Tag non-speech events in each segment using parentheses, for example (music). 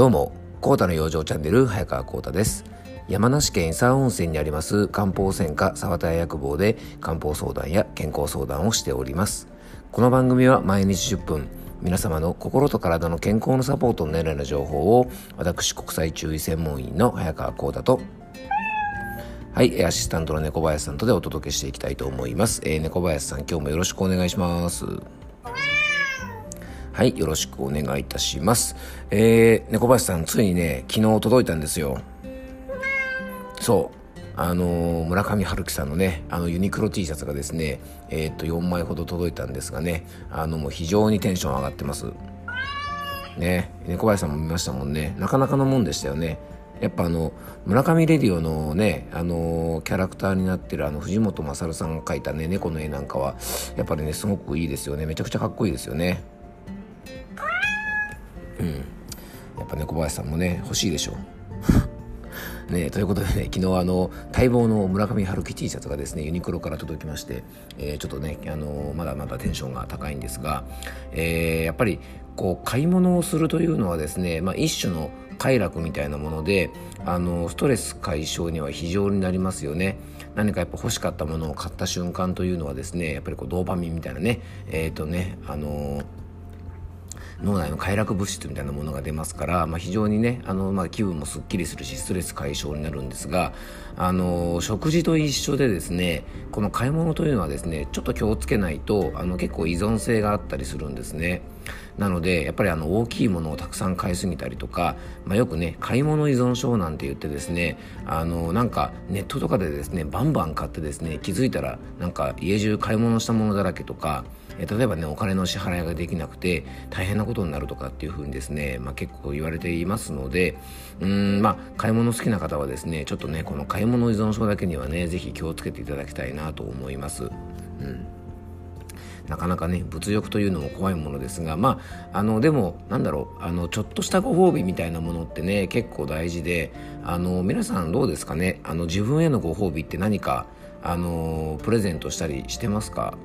どうも、コータの養生チャンネル、早川コータです。山梨県伊佐温泉にあります漢方専科沢田屋薬房で漢方相談や健康相談をしております。この番組は毎日10分、皆様の心と体の健康のサポートになるような情報を私国際中医専門員の早川コータとはい、アシスタントの猫林さんとでお届けしていきたいと思います。えー、猫林さん、今日もよろしくお願いします。はい、よろしくお願いいたします。えー、猫林さん、ついにね、昨日届いたんですよ。そう。あのー、村上春樹さんのね、あのユニクロ T シャツがですね、えー、っと、4枚ほど届いたんですがね、あの、もう非常にテンション上がってます。ね、猫林さんも見ましたもんね。なかなかのもんでしたよね。やっぱあの村上レディオのねあのキャラクターになってるあの藤本勝さんが描いたね猫の絵なんかはやっぱりねすごくいいですよねめちゃくちゃかっこいいですよねうんやっぱ猫林さんもね欲しいでしょ (laughs) ね、ということでね、昨日あの、待望の村上春樹 T シャツがですね、ユニクロから届きまして、えー、ちょっとね、あのまだまだテンションが高いんですが、えー、やっぱり、こう、買い物をするというのはですね、まあ、一種の快楽みたいなもので、あの、ストレス解消には非常になりますよね。何かやっぱ欲しかったものを買った瞬間というのはですね、やっぱりこう、ドーパミンみたいなね、えっ、ー、とね、あの脳内の快楽物質みたいなものが出ますから、まあ、非常にねあの、まあ、気分もすっきりするしストレス解消になるんですがあの食事と一緒でですねこの買い物というのはですねちょっと気をつけないとあの結構依存性があったりするんですね。なのでやっぱりあの大きいものをたくさん買いすぎたりとか、まあ、よくね買い物依存症なんて言ってですねあのなんかネットとかでですねバンバン買ってですね気づいたらなんか家中買い物したものだらけとかえ例えばねお金の支払いができなくて大変なことになるとかっていうふうにですね、まあ、結構言われていますのでうんまあ買い物好きな方はですねちょっとねこの買い物依存症だけにはね是非気をつけていただきたいなと思います。うんなかなかね物欲というのも怖いものですがまああのでもなんだろうあのちょっとしたご褒美みたいなものってね結構大事であの皆さんどうですかね？あの自分へのご褒美って何かあのプレゼントしたりしてますか？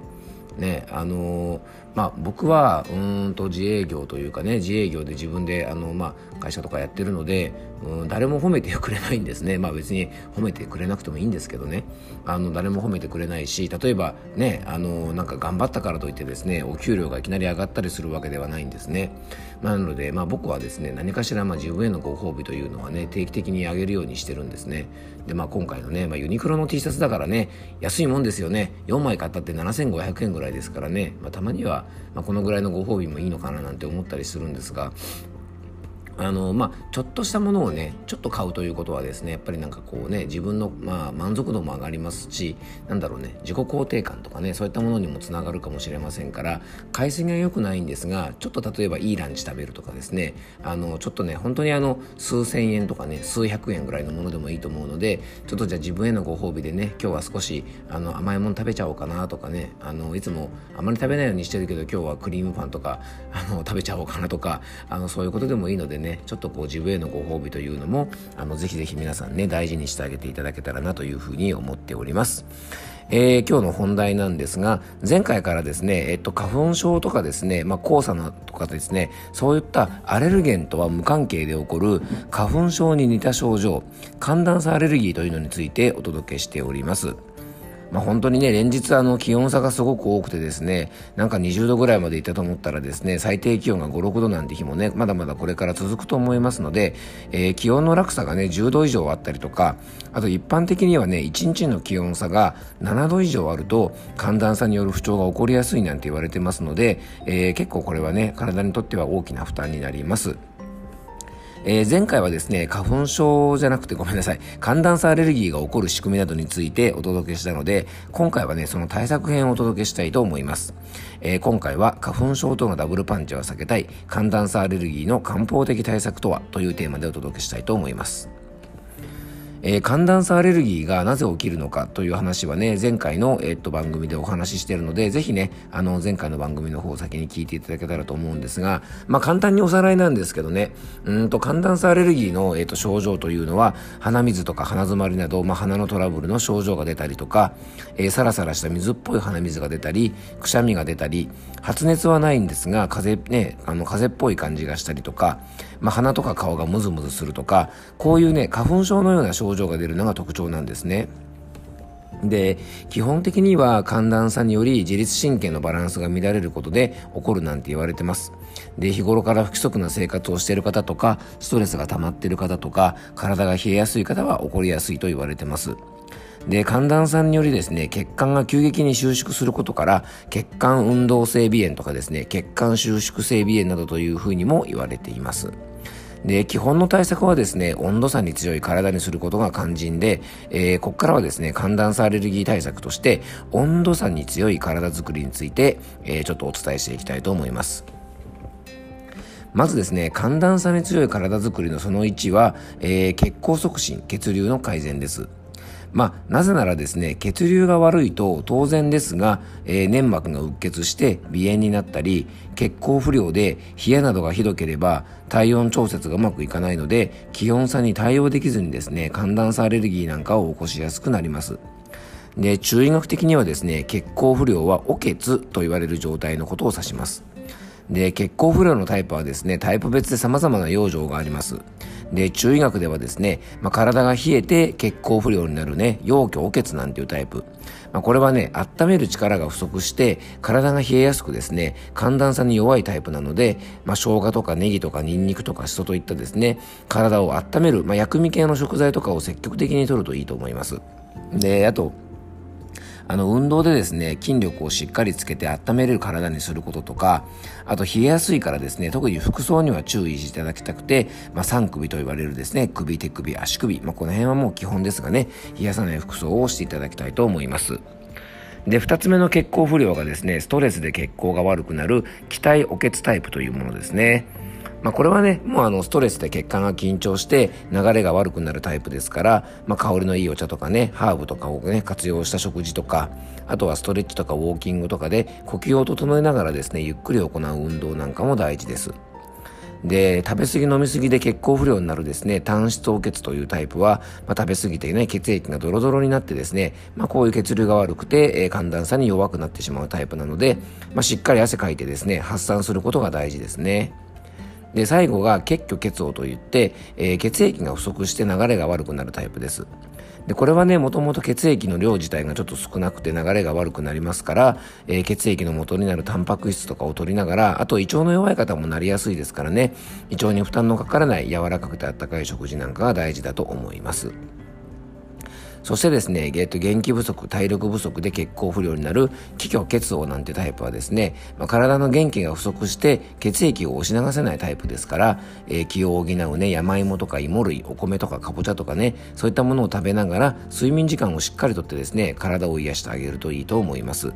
ねあのまあ、僕はうんと自営業というかね自営業で自分であの、まあ、会社とかやってるのでうん誰も褒めてくれないんですね。まあ別に褒めてくれなくてもいいんですけどね。あの誰も褒めてくれないし例えばねあのなんか頑張ったからといってですねお給料がいきなり上がったりするわけではないんですね、なので、まあ、僕はですね何かしらまあ自分へのご褒美というのはね定期的に上げるようにしてるんですね。で、まあ、今回のね、まあ、ユニクロの T シャツだからね安いもんですよね。4枚買ったって7500円ぐらいですからね、まあ、たまにはまあ、このぐらいのご褒美もいいのかななんて思ったりするんですがあのまあ、ちょっとしたものをねちょっと買うということはですねやっぱりなんかこうね自分の、まあ、満足度も上がりますしなんだろうね自己肯定感とかねそういったものにもつながるかもしれませんから買いすぎは良くないんですがちょっと例えばいいランチ食べるとかですねあのちょっとね本当にあの数千円とかね数百円ぐらいのものでもいいと思うのでちょっとじゃあ自分へのご褒美でね今日は少しあの甘いもの食べちゃおうかなとかねあのいつもあまり食べないようにしてるけど今日はクリームパンとかあの食べちゃおうかなとかあのそういうことでもいいのでねねちょっとこう自分へのご褒美というのもあのぜひぜひ皆さんね大事にしてあげていただけたらなというふうに思っております。えー、今日の本題なんですが、前回からですね、えっと、花粉症とかですね、まあ、黄砂とかですね、そういったアレルゲンとは無関係で起こる花粉症に似た症状、寒暖差アレルギーというのについてお届けしております。まあ、本当にね、連日あの気温差がすごく多くてですね、なんか20度ぐらいまでいったと思ったらですね、最低気温が5、6度なんて日もね、まだまだこれから続くと思いますので、えー、気温の落差がね、10度以上あったりとか、あと一般的にはね、1日の気温差が7度以上あると、寒暖差による不調が起こりやすいなんて言われてますので、えー、結構これはね、体にとっては大きな負担になります。えー、前回はですね、花粉症じゃなくてごめんなさい、寒暖差アレルギーが起こる仕組みなどについてお届けしたので、今回はね、その対策編をお届けしたいと思います。えー、今回は花粉症とのダブルパンチは避けたい寒暖差アレルギーの漢方的対策とは？というテーマでお届けしたいと思います。えー、寒暖差アレルギーがなぜ起きるのかという話はね、前回の、えー、っと番組でお話ししているので、ぜひね、あの、前回の番組の方を先に聞いていただけたらと思うんですが、まあ、簡単におさらいなんですけどね、うんと、寒暖差アレルギーの、えー、っと症状というのは、鼻水とか鼻詰まりなど、まあ、鼻のトラブルの症状が出たりとか、えー、サラサラした水っぽい鼻水が出たり、くしゃみが出たり、発熱はないんですが、風邪、ね、あの、風邪っぽい感じがしたりとか、まあ、鼻とか顔がムズムズするとか、こういうね、花粉症のような症状が出るのが特徴なんですね。で基本的には寒暖差により自律神経のバランスが乱れることで起こるなんて言われてます。で日頃から不規則な生活をしている方とかストレスが溜まっている方とか体が冷えやすい方は起こりやすいと言われてます。で寒暖差によりですね血管が急激に収縮することから血管運動性鼻炎とかですね血管収縮性鼻炎などというふうにも言われています。で、基本の対策はですね、温度差に強い体にすることが肝心で、えー、ここからはですね、寒暖差アレルギー対策として、温度差に強い体づくりについて、えー、ちょっとお伝えしていきたいと思います。まずですね、寒暖差に強い体づくりのその1は、えー、血行促進、血流の改善です。まあ、なぜならですね、血流が悪いと当然ですが、えー、粘膜がうっ血して鼻炎になったり、血行不良で冷えなどがひどければ体温調節がうまくいかないので、気温差に対応できずにですね、寒暖差アレルギーなんかを起こしやすくなります。で、中医学的にはですね、血行不良はお血と言われる状態のことを指します。で、血行不良のタイプはですね、タイプ別で様々な養生があります。で、中医学ではですね、まあ、体が冷えて血行不良になるね、陽虚お血なんていうタイプ。まあ、これはね、温める力が不足して、体が冷えやすくですね、寒暖差に弱いタイプなので、まあ、生姜とかネギとかニンニクとかシソといったですね、体を温める、まあ、薬味系の食材とかを積極的に摂るといいと思います。で、あと、あの、運動でですね、筋力をしっかりつけて温める体にすることとか、あと冷えやすいからですね、特に服装には注意していただきたくて、まあ、3首と言われるですね、首、手首、足首、まあ、この辺はもう基本ですがね、冷やさない服装をしていただきたいと思います。で、二つ目の血行不良がですね、ストレスで血行が悪くなる、気体お血タイプというものですね。まあ、これはね、もうあの、ストレスで血管が緊張して流れが悪くなるタイプですから、まあ、香りのいいお茶とかね、ハーブとかをね、活用した食事とか、あとはストレッチとかウォーキングとかで呼吸を整えながらですね、ゆっくり行う運動なんかも大事です。で、食べ過ぎ飲み過ぎで血行不良になるですね、単質凍結というタイプは、まあ、食べ過ぎてね、血液がドロドロになってですね、まあ、こういう血流が悪くて、えー、寒暖差に弱くなってしまうタイプなので、まあ、しっかり汗かいてですね、発散することが大事ですね。で、最後が血虚血嘔といって、えー、血液が不足して流れが悪くなるタイプです。で、これはね、もともと血液の量自体がちょっと少なくて流れが悪くなりますから、えー、血液の元になるタンパク質とかを取りながら、あと胃腸の弱い方もなりやすいですからね、胃腸に負担のかからない柔らかくてあったかい食事なんかが大事だと思います。そしてですね、えっと、元気不足、体力不足で血行不良になる気虚血王なんてタイプはですね、まあ、体の元気が不足して血液を押し流せないタイプですから、えー、気を補うね、山芋とか芋類、お米とかかぼちゃとかね、そういったものを食べながら睡眠時間をしっかりとってですね、体を癒してあげるといいと思います。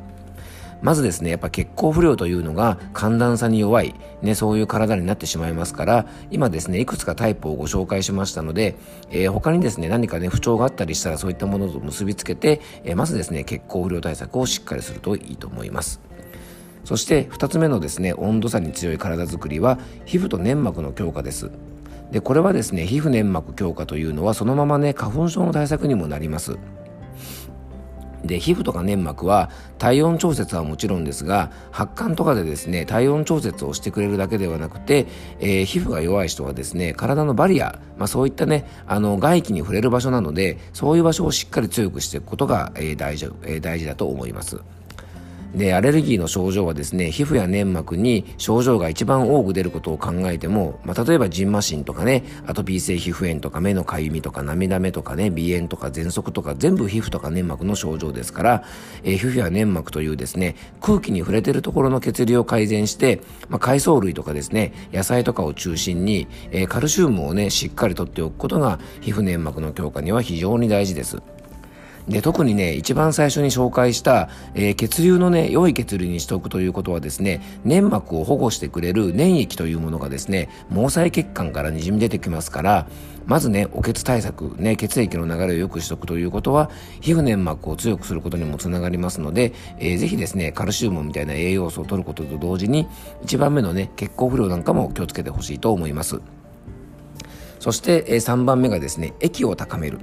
まずですね、やっぱ血行不良というのが寒暖差に弱い、ね、そういう体になってしまいますから、今ですね、いくつかタイプをご紹介しましたので、えー、他にですね、何かね、不調があったりしたらそういったものと結びつけて、えー、まずですね、血行不良対策をしっかりするといいと思います。そして2つ目のですね、温度差に強い体づくりは、皮膚と粘膜の強化です。で、これはですね、皮膚粘膜強化というのはそのままね、花粉症の対策にもなります。で、皮膚とか粘膜は体温調節はもちろんですが、発汗とかでですね、体温調節をしてくれるだけではなくて、えー、皮膚が弱い人はですね、体のバリア、まあそういったね、あの、外気に触れる場所なので、そういう場所をしっかり強くしていくことが、えー、大事、えー、大事だと思います。で、アレルギーの症状はですね、皮膚や粘膜に症状が一番多く出ることを考えても、まあ、例えばジンマシンとかね、アトピー性皮膚炎とか目のかゆみとか涙目とかね、鼻炎とか喘息とか全部皮膚とか粘膜の症状ですから、えー、皮膚や粘膜というですね、空気に触れてるところの血流を改善して、まあ、海藻類とかですね、野菜とかを中心に、えー、カルシウムをね、しっかりとっておくことが皮膚粘膜の強化には非常に大事です。で特にね一番最初に紹介した、えー、血流のね良い血流にしておくということはですね粘膜を保護してくれる粘液というものがですね毛細血管からにじみ出てきますからまずねお血対策ね血液の流れを良くしておくということは皮膚粘膜を強くすることにもつながりますので、えー、ぜひですねカルシウムみたいな栄養素を取ることと同時に1番目のね血行不良なんかも気をつけてほしいと思います。そして、3番目がですね液を高める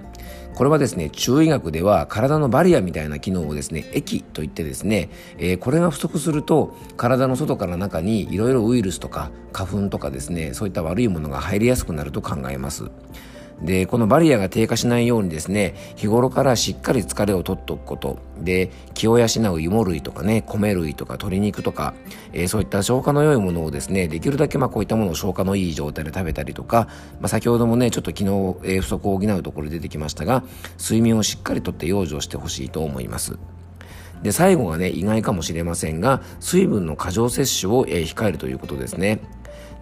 これはですね、中医学では体のバリアみたいな機能をですね、液といってですね、えー、これが不足すると、体の外から中にいろいろウイルスとか花粉とかですね、そういった悪いものが入りやすくなると考えます。で、このバリアが低下しないようにですね、日頃からしっかり疲れを取っておくこと、で、気を養う芋類とかね、米類とか鶏肉とか、えー、そういった消化の良いものをですね、できるだけまあこういったものを消化のいい状態で食べたりとか、まあ、先ほどもね、ちょっと昨日、えー、不足を補うところで出てきましたが、睡眠をしっかりとって養生してほしいと思います。で、最後がね、意外かもしれませんが、水分の過剰摂取を、えー、控えるということですね。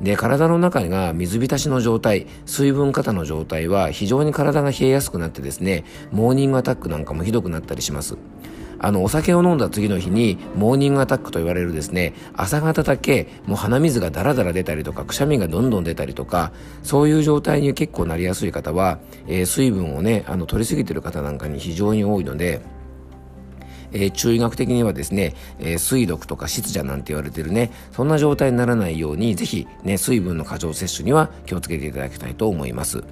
で体の中が水浸しの状態水分過多の状態は非常に体が冷えやすくなってですねモーニングアタックなんかもひどくなったりします。あのお酒を飲んだ次の日にモーニングアタックと言われるですね朝方だけもう鼻水がダラダラ出たりとかくしゃみがどんどん出たりとかそういう状態に結構なりやすい方は、えー、水分をねあの取りすぎてる方なんかに非常に多いのでえー、中医学的にはですね、えー、水毒とか湿邪なんて言われてるね、そんな状態にならないように、ぜひね、水分の過剰摂取には気をつけていただきたいと思います。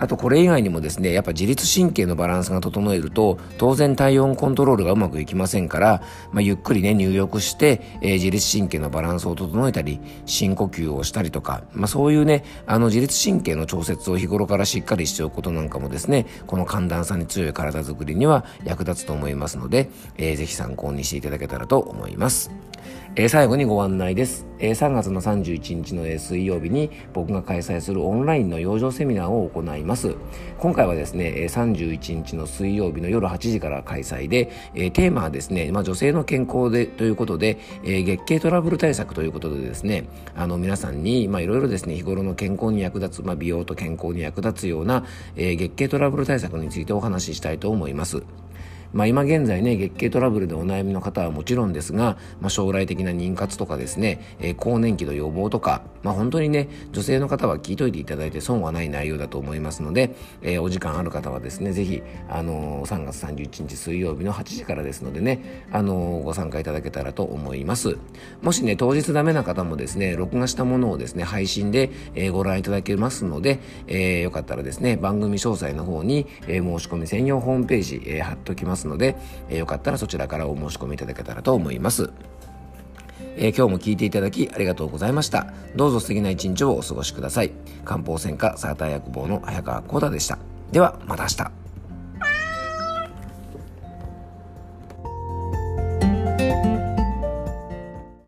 あとこれ以外にもですね、やっぱ自律神経のバランスが整えると、当然体温コントロールがうまくいきませんから、まあ、ゆっくりね、入浴して、えー、自律神経のバランスを整えたり、深呼吸をしたりとか、まあ、そういうね、あの自律神経の調節を日頃からしっかりしておくことなんかもですね、この寒暖差に強い体づくりには役立つと思いますので、えー、ぜひ参考にしていただけたらと思います。えー、最後にご案内です。えー、3月の31日の、えー、水曜日に僕が開催するオンラインの養生セミナーを行います。今回はですね、えー、31日の水曜日の夜8時から開催で、えー、テーマはですね、まあ、女性の健康でということで、えー、月経トラブル対策ということでですね、あの皆さんに、いろいろですね、日頃の健康に役立つ、まあ、美容と健康に役立つような、えー、月経トラブル対策についてお話ししたいと思います。まあ、今現在ね月経トラブルでお悩みの方はもちろんですが、まあ、将来的な妊活とかですね、えー、更年期の予防とか、まあ、本当にね女性の方は聞いといていただいて損はない内容だと思いますので、えー、お時間ある方はですねぜひ、あのー、3月31日水曜日の8時からですのでね、あのー、ご参加いただけたらと思います。もしね当日ダメな方もですね録画したものをですね配信で、えー、ご覧いただけますので、えー、よかったらですね番組詳細の方に、えー、申し込み専用ホームページ、えー、貼っときますますので、えー、よかったらそちらからお申し込みいただけたらと思います。えー、今日も聞いていただきありがとうございました。どうぞ素敵な一日をお過ごしください。漢方専科サーター薬房の早川幸太でした。では、また明日。